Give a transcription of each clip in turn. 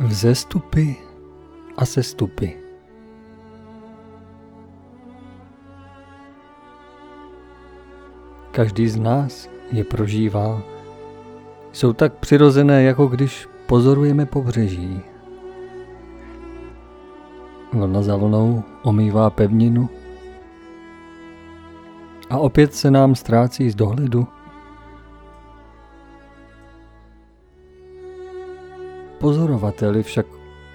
Vzestupy a sestupy. Každý z nás je prožívá. Jsou tak přirozené, jako když pozorujeme pobřeží. Vlna za vlnou omývá pevninu a opět se nám ztrácí z dohledu. Pozorovateli však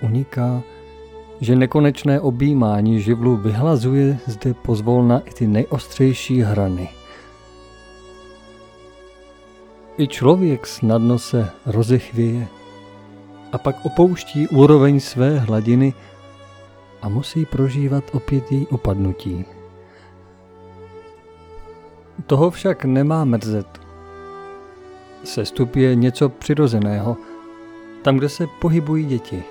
uniká, že nekonečné objímání živlu vyhlazuje zde pozvolna i ty nejostřejší hrany. I člověk snadno se rozechvěje a pak opouští úroveň své hladiny a musí prožívat opět její opadnutí. Toho však nemá mrzet. Sestup je něco přirozeného, tam, kde se pohybují děti.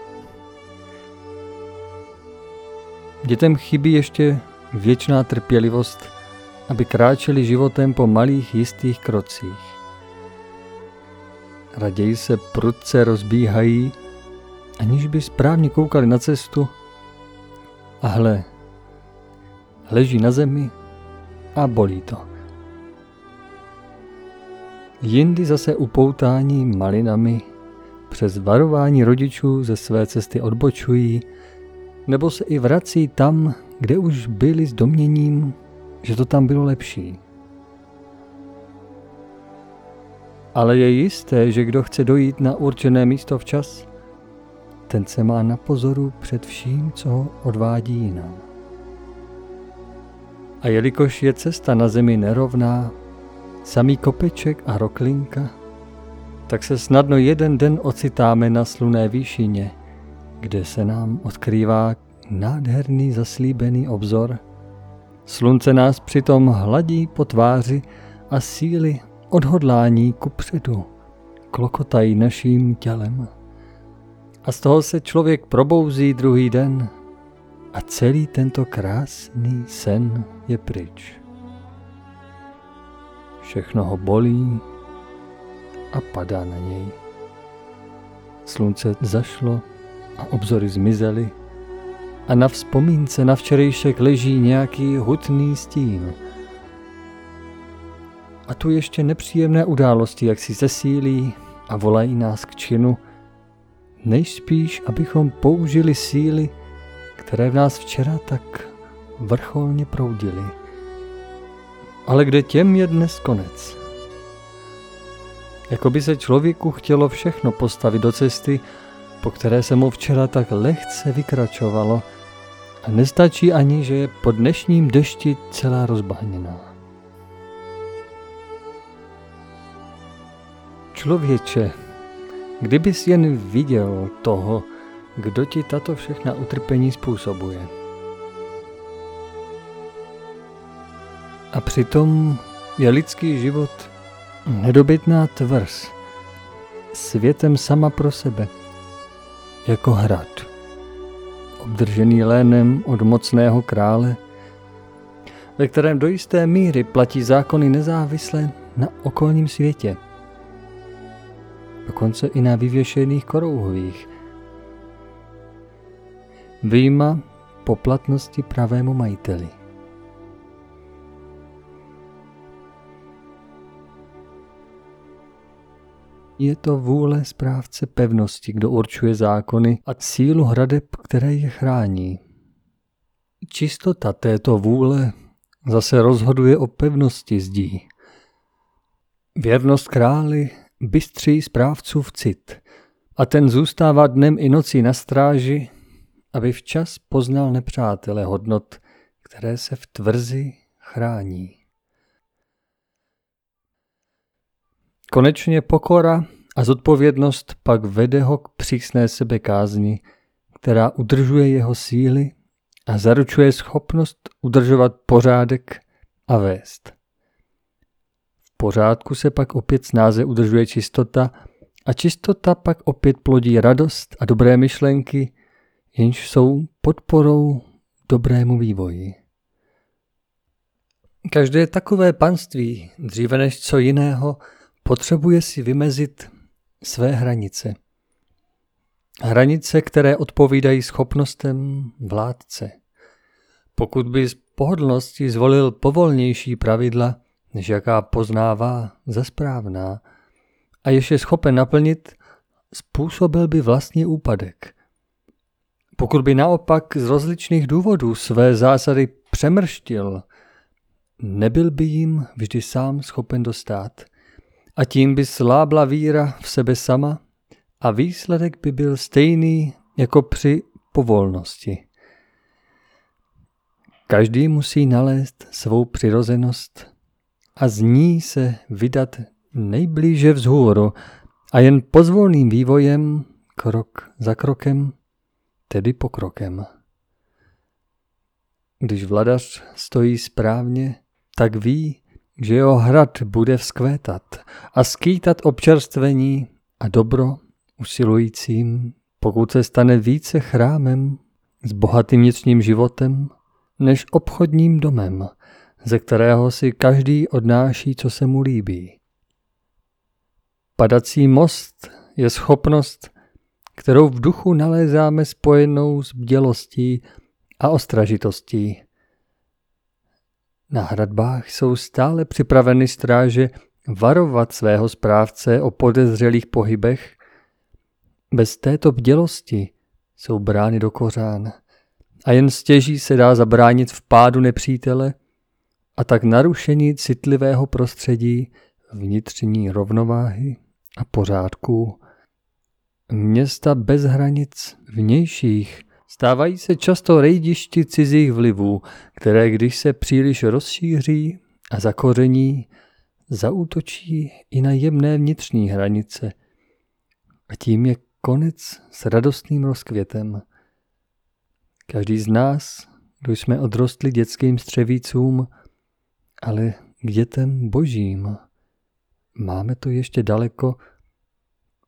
Dětem chybí ještě věčná trpělivost, aby kráčeli životem po malých jistých krocích. Raději se prudce rozbíhají, aniž by správně koukali na cestu. A hle, leží na zemi a bolí to. Jindy zase upoutání malinami přes varování rodičů ze své cesty odbočují, nebo se i vrací tam, kde už byli s domněním, že to tam bylo lepší. Ale je jisté, že kdo chce dojít na určené místo včas, ten se má na pozoru před vším, co ho odvádí jinam. A jelikož je cesta na zemi nerovná, samý kopeček a roklinka, tak se snadno jeden den ocitáme na sluné výšině, kde se nám odkrývá nádherný zaslíbený obzor. Slunce nás přitom hladí po tváři a síly odhodlání ku předu klokotají naším tělem. A z toho se člověk probouzí druhý den a celý tento krásný sen je pryč. Všechno ho bolí, a padá na něj. Slunce zašlo a obzory zmizely a na vzpomínce na včerejšek leží nějaký hutný stín. A tu ještě nepříjemné události, jak si zesílí a volají nás k činu, nejspíš, abychom použili síly, které v nás včera tak vrcholně proudily. Ale kde těm je dnes konec? Jako by se člověku chtělo všechno postavit do cesty, po které se mu včera tak lehce vykračovalo a nestačí ani, že je po dnešním dešti celá rozbahněná. Člověče, kdybys jen viděl toho, kdo ti tato všechna utrpení způsobuje. A přitom je lidský život Nedobytná tvrz, světem sama pro sebe, jako hrad, obdržený lénem od mocného krále, ve kterém do jisté míry platí zákony nezávisle na okolním světě, dokonce i na vyvěšených korouhových, výjima poplatnosti pravému majiteli. Je to vůle správce pevnosti, kdo určuje zákony a cílu hradeb, které je chrání. Čistota této vůle zase rozhoduje o pevnosti zdí. Věrnost králi bystří správcův cit a ten zůstává dnem i nocí na stráži, aby včas poznal nepřátele hodnot, které se v tvrzi chrání. Konečně pokora a zodpovědnost pak vede ho k přísné sebekázni, která udržuje jeho síly a zaručuje schopnost udržovat pořádek a vést. V pořádku se pak opět snáze udržuje čistota a čistota pak opět plodí radost a dobré myšlenky, jenž jsou podporou dobrému vývoji. Každé takové panství, dříve než co jiného, potřebuje si vymezit své hranice. Hranice, které odpovídají schopnostem vládce. Pokud by z pohodlnosti zvolil povolnější pravidla, než jaká poznává za správná, a ještě schopen naplnit, způsobil by vlastní úpadek. Pokud by naopak z rozličných důvodů své zásady přemrštil, nebyl by jim vždy sám schopen dostat. A tím by slábla víra v sebe sama a výsledek by byl stejný jako při povolnosti. Každý musí nalézt svou přirozenost a z ní se vydat nejblíže vzhůru a jen pozvolným vývojem, krok za krokem, tedy pokrokem. Když vladař stojí správně, tak ví, že jeho hrad bude vzkvétat a skýtat občerstvení a dobro usilujícím, pokud se stane více chrámem s bohatým vnitřním životem, než obchodním domem, ze kterého si každý odnáší, co se mu líbí. Padací most je schopnost, kterou v duchu nalézáme spojenou s bdělostí a ostražitostí. Na hradbách jsou stále připraveny stráže varovat svého správce o podezřelých pohybech. Bez této bdělosti jsou brány do kořán a jen stěží se dá zabránit v pádu nepřítele a tak narušení citlivého prostředí vnitřní rovnováhy a pořádku. Města bez hranic vnějších stávají se často rejdišti cizích vlivů, které když se příliš rozšíří a zakoření, zaútočí i na jemné vnitřní hranice. A tím je konec s radostným rozkvětem. Každý z nás, kdo jsme odrostli dětským střevícům, ale k dětem božím, máme to ještě daleko,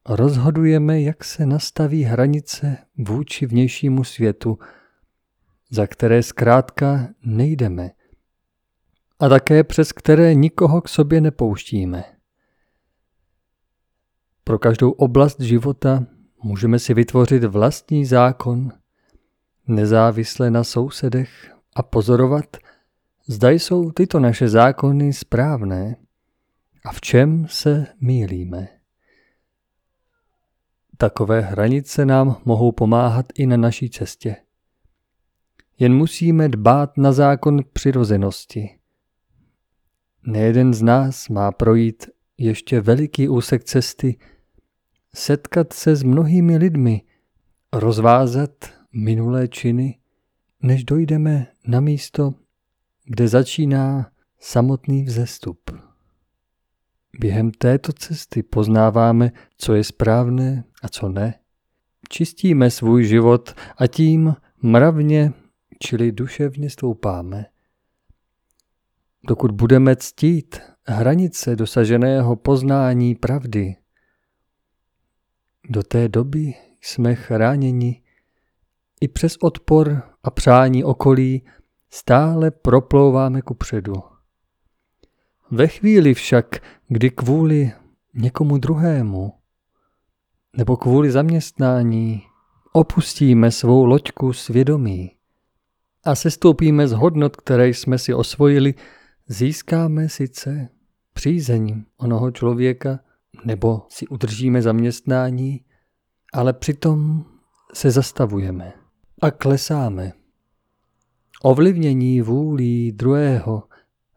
rozhodujeme, jak se nastaví hranice vůči vnějšímu světu, za které zkrátka nejdeme a také přes které nikoho k sobě nepouštíme. Pro každou oblast života můžeme si vytvořit vlastní zákon, nezávisle na sousedech a pozorovat, zda jsou tyto naše zákony správné a v čem se mýlíme. Takové hranice nám mohou pomáhat i na naší cestě. Jen musíme dbát na zákon přirozenosti. Nejeden z nás má projít ještě veliký úsek cesty, setkat se s mnohými lidmi, rozvázat minulé činy, než dojdeme na místo, kde začíná samotný vzestup. Během této cesty poznáváme, co je správné a co ne. Čistíme svůj život a tím mravně, čili duševně stoupáme. Dokud budeme ctít hranice dosaženého poznání pravdy, do té doby jsme chráněni i přes odpor a přání okolí stále proplouváme ku předu. Ve chvíli však, kdy kvůli někomu druhému nebo kvůli zaměstnání opustíme svou loďku svědomí a sestoupíme z hodnot, které jsme si osvojili, získáme sice přízeň onoho člověka nebo si udržíme zaměstnání, ale přitom se zastavujeme a klesáme. Ovlivnění vůlí druhého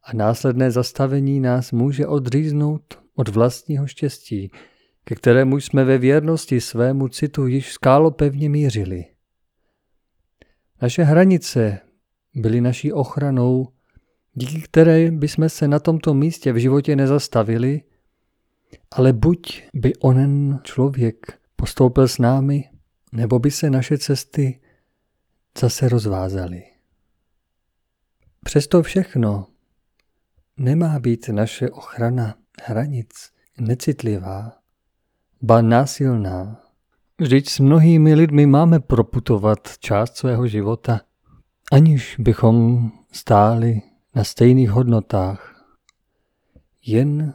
a následné zastavení nás může odříznout od vlastního štěstí, ke kterému jsme ve věrnosti svému citu již skálopevně mířili. Naše hranice byly naší ochranou, díky které bychom se na tomto místě v životě nezastavili, ale buď by onen člověk postoupil s námi, nebo by se naše cesty zase rozvázaly. Přesto všechno nemá být naše ochrana hranic necitlivá, ba násilná. Vždyť s mnohými lidmi máme proputovat část svého života, aniž bychom stáli na stejných hodnotách. Jen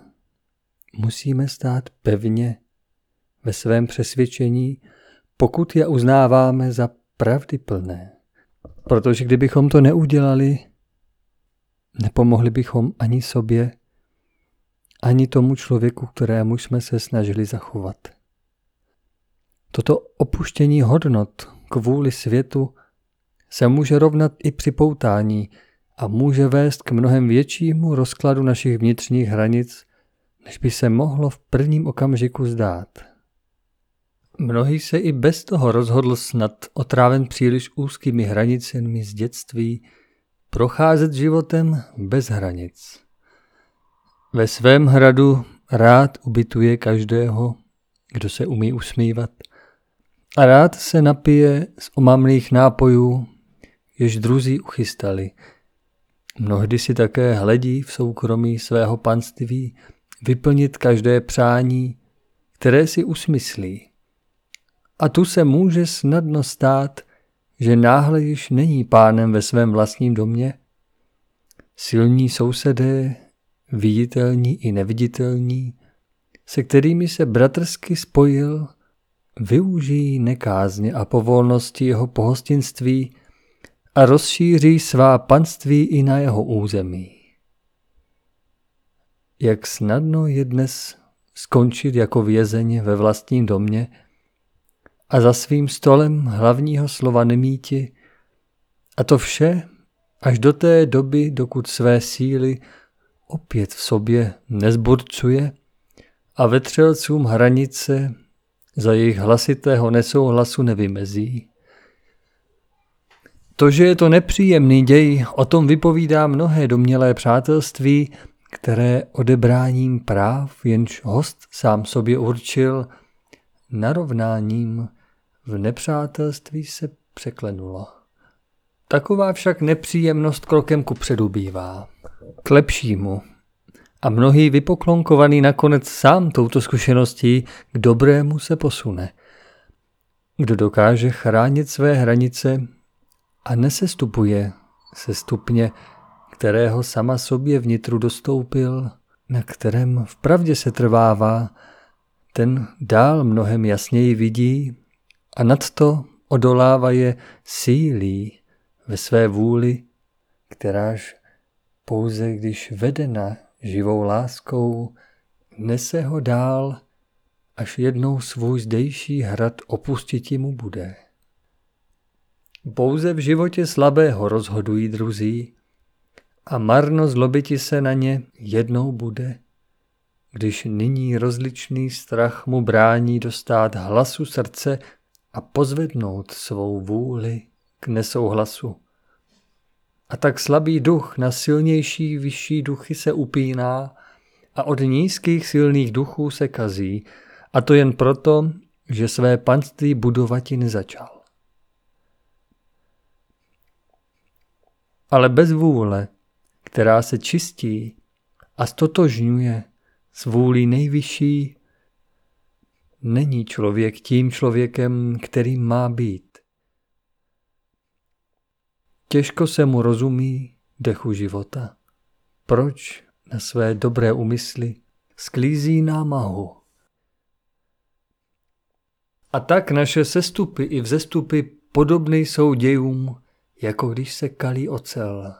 musíme stát pevně ve svém přesvědčení, pokud je uznáváme za pravdy plné. Protože kdybychom to neudělali, nepomohli bychom ani sobě, ani tomu člověku, kterému jsme se snažili zachovat. Toto opuštění hodnot kvůli světu se může rovnat i připoutání a může vést k mnohem většímu rozkladu našich vnitřních hranic, než by se mohlo v prvním okamžiku zdát. Mnohý se i bez toho rozhodl snad otráven příliš úzkými hranicemi z dětství procházet životem bez hranic. Ve svém hradu rád ubytuje každého, kdo se umí usmívat a rád se napije z omamných nápojů, jež druzí uchystali. Mnohdy si také hledí v soukromí svého panství vyplnit každé přání, které si usmyslí. A tu se může snadno stát, že náhle již není pánem ve svém vlastním domě. Silní sousedé, viditelní i neviditelní, se kterými se bratrsky spojil, využijí nekázně a povolnosti jeho pohostinství a rozšíří svá panství i na jeho území. Jak snadno je dnes skončit jako vězeň ve vlastním domě a za svým stolem hlavního slova nemíti, a to vše až do té doby, dokud své síly opět v sobě nezburcuje a vetřelcům hranice za jejich hlasitého nesouhlasu nevymezí. To, že je to nepříjemný děj, o tom vypovídá mnohé domělé přátelství, které odebráním práv, jenž host sám sobě určil, narovnáním v nepřátelství se překlenulo. Taková však nepříjemnost krokem ku předu bývá. K lepšímu. A mnohý vypoklonkovaný nakonec sám touto zkušeností k dobrému se posune. Kdo dokáže chránit své hranice a nesestupuje se stupně, kterého sama sobě vnitru dostoupil, na kterém vpravdě se trvává, ten dál mnohem jasněji vidí a nadto odolává je sílí ve své vůli, kteráž pouze když vedena živou láskou, nese ho dál, až jednou svůj zdejší hrad opustiti mu bude. Pouze v životě slabého rozhodují druzí a marno zlobiti se na ně jednou bude, když nyní rozličný strach mu brání dostat hlasu srdce a pozvednout svou vůli k nesouhlasu. A tak slabý duch na silnější vyšší duchy se upíná a od nízkých silných duchů se kazí, a to jen proto, že své panství budovati nezačal. Ale bez vůle, která se čistí a stotožňuje s vůlí nejvyšší, není člověk tím člověkem, kterým má být. Těžko se mu rozumí dechu života. Proč na své dobré úmysly sklízí námahu? A tak naše sestupy i vzestupy podobné jsou dějům, jako když se kalí ocel.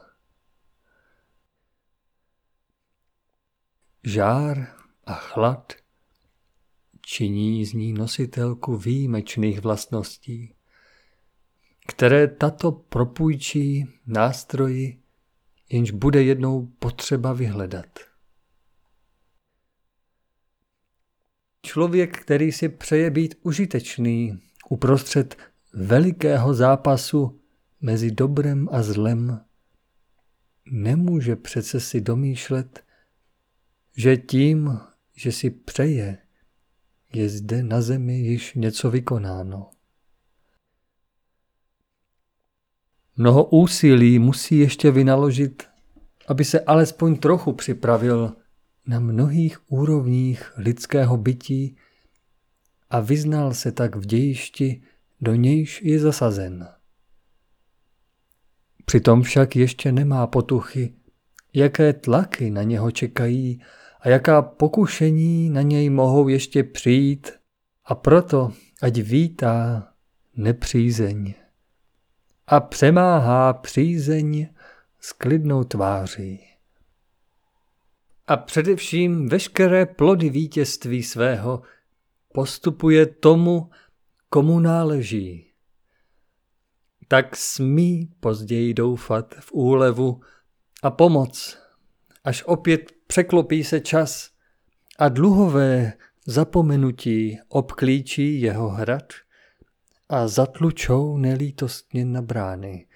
Žár a chlad činí z ní nositelku výjimečných vlastností které tato propůjčí nástroji, jenž bude jednou potřeba vyhledat. Člověk, který si přeje být užitečný uprostřed velikého zápasu mezi dobrem a zlem, nemůže přece si domýšlet, že tím, že si přeje, je zde na zemi již něco vykonáno. Mnoho úsilí musí ještě vynaložit, aby se alespoň trochu připravil na mnohých úrovních lidského bytí a vyznal se tak v dějišti, do nějž je zasazen. Přitom však ještě nemá potuchy, jaké tlaky na něho čekají a jaká pokušení na něj mohou ještě přijít a proto ať vítá nepřízeň a přemáhá přízeň s klidnou tváří. A především veškeré plody vítězství svého postupuje tomu, komu náleží. Tak smí později doufat v úlevu a pomoc, až opět překlopí se čas a dluhové zapomenutí obklíčí jeho hrad a zatlučou nelítostně na brány.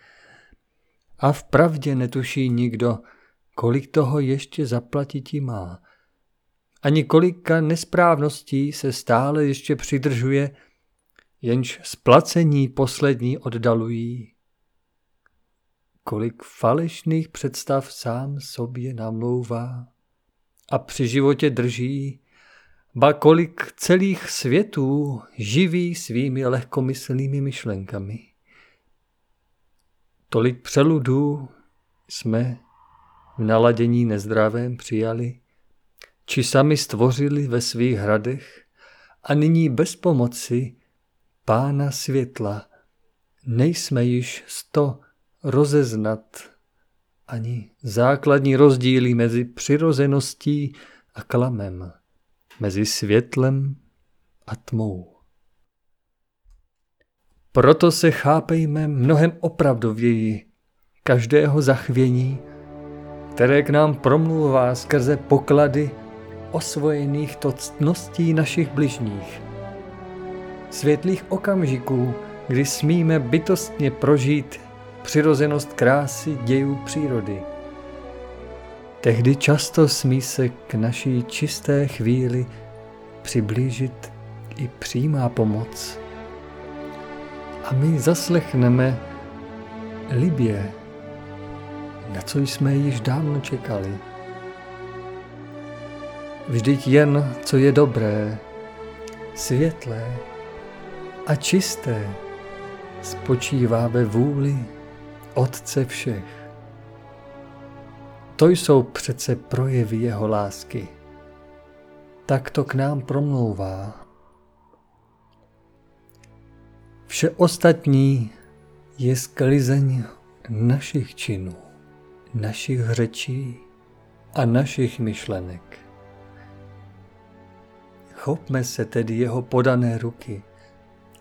A v pravdě netuší nikdo, kolik toho ještě zaplatiti má. Ani kolika nesprávností se stále ještě přidržuje, jenž splacení poslední oddalují. Kolik falešných představ sám sobě namlouvá a při životě drží, ba kolik celých světů živí svými lehkomyslnými myšlenkami. Tolik přeludů jsme v naladění nezdravém přijali, či sami stvořili ve svých hradech a nyní bez pomoci pána světla nejsme již sto rozeznat ani základní rozdíly mezi přirozeností a klamem, mezi světlem a tmou. Proto se chápejme mnohem opravdověji každého zachvění, které k nám promluvá skrze poklady osvojených toctností našich bližních. Světlých okamžiků, kdy smíme bytostně prožít přirozenost krásy dějů přírody. Tehdy často smí se k naší čisté chvíli přiblížit i přímá pomoc. A my zaslechneme libě, na co jsme již dávno čekali. Vždyť jen, co je dobré, světlé a čisté, spočívá ve vůli Otce všech. To jsou přece projevy jeho lásky. Tak to k nám promlouvá. Vše ostatní je sklizeň našich činů, našich řečí a našich myšlenek. Chopme se tedy jeho podané ruky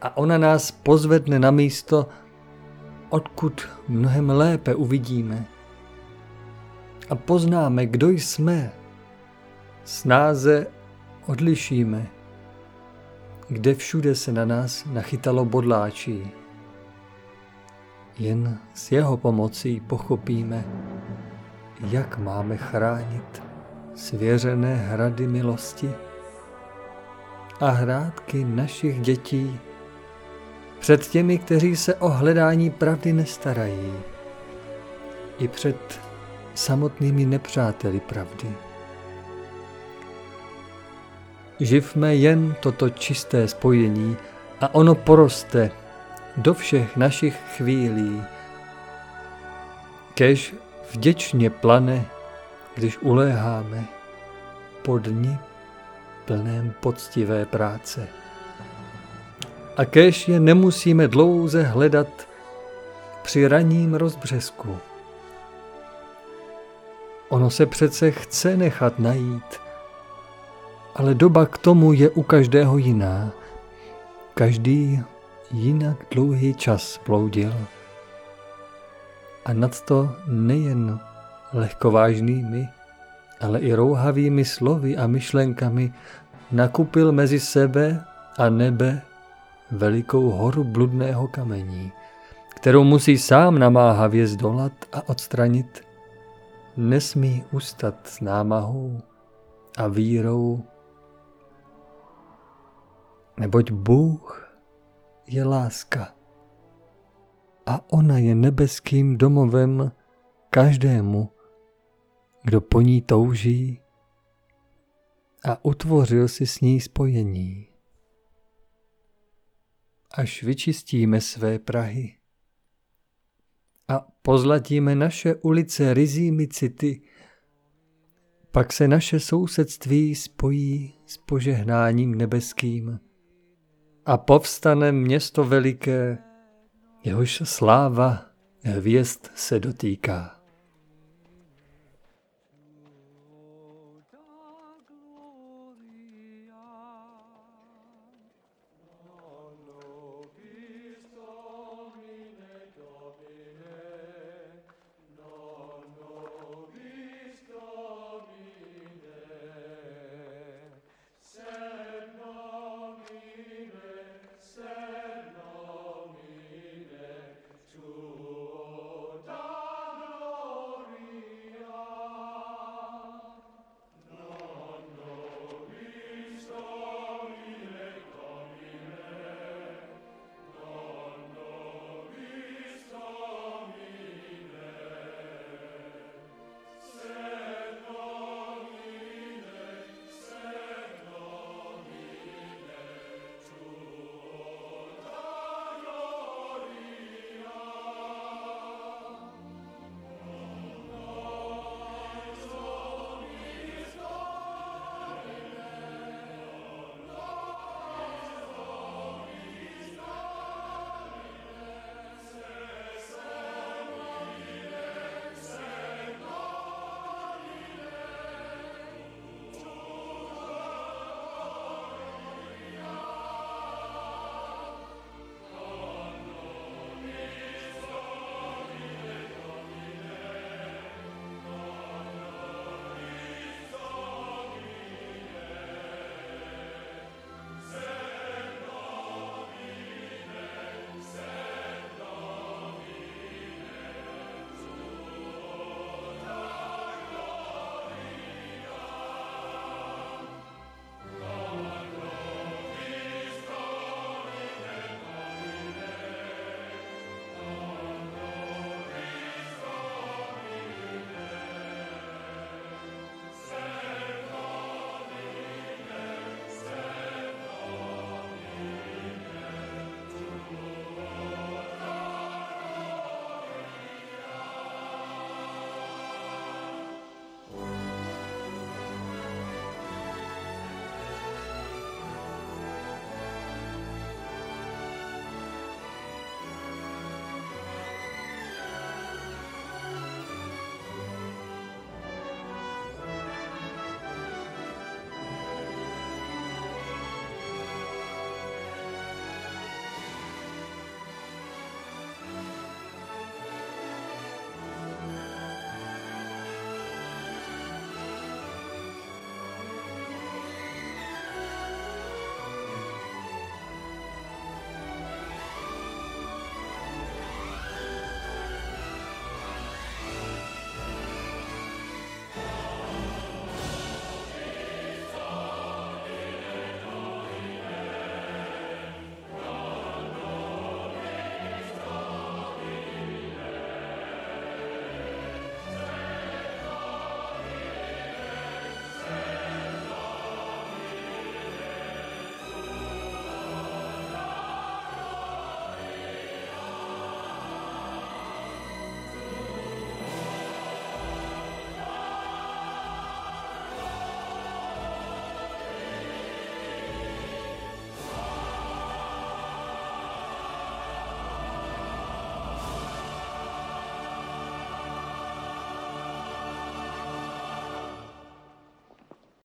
a ona nás pozvedne na místo, odkud mnohem lépe uvidíme a poznáme, kdo jsme, snáze odlišíme, kde všude se na nás nachytalo bodláčí. Jen s jeho pomocí pochopíme, jak máme chránit svěřené hrady milosti a hrádky našich dětí před těmi, kteří se o hledání pravdy nestarají, i před samotnými nepřáteli pravdy. Živme jen toto čisté spojení a ono poroste do všech našich chvílí. Kež vděčně plane, když uléháme po dni plném poctivé práce a kéž je nemusíme dlouze hledat při raním rozbřesku. Ono se přece chce nechat najít, ale doba k tomu je u každého jiná. Každý jinak dlouhý čas bloudil. A nad to nejen lehkovážnými, ale i rouhavými slovy a myšlenkami nakupil mezi sebe a nebe velikou horu bludného kamení, kterou musí sám namáhavě zdolat a odstranit, nesmí ustat s námahou a vírou, neboť Bůh je láska a ona je nebeským domovem každému, kdo po ní touží a utvořil si s ní spojení. Až vyčistíme své Prahy a pozlatíme naše ulice rizími city, pak se naše sousedství spojí s požehnáním nebeským a povstane město veliké, jehož sláva hvězd se dotýká.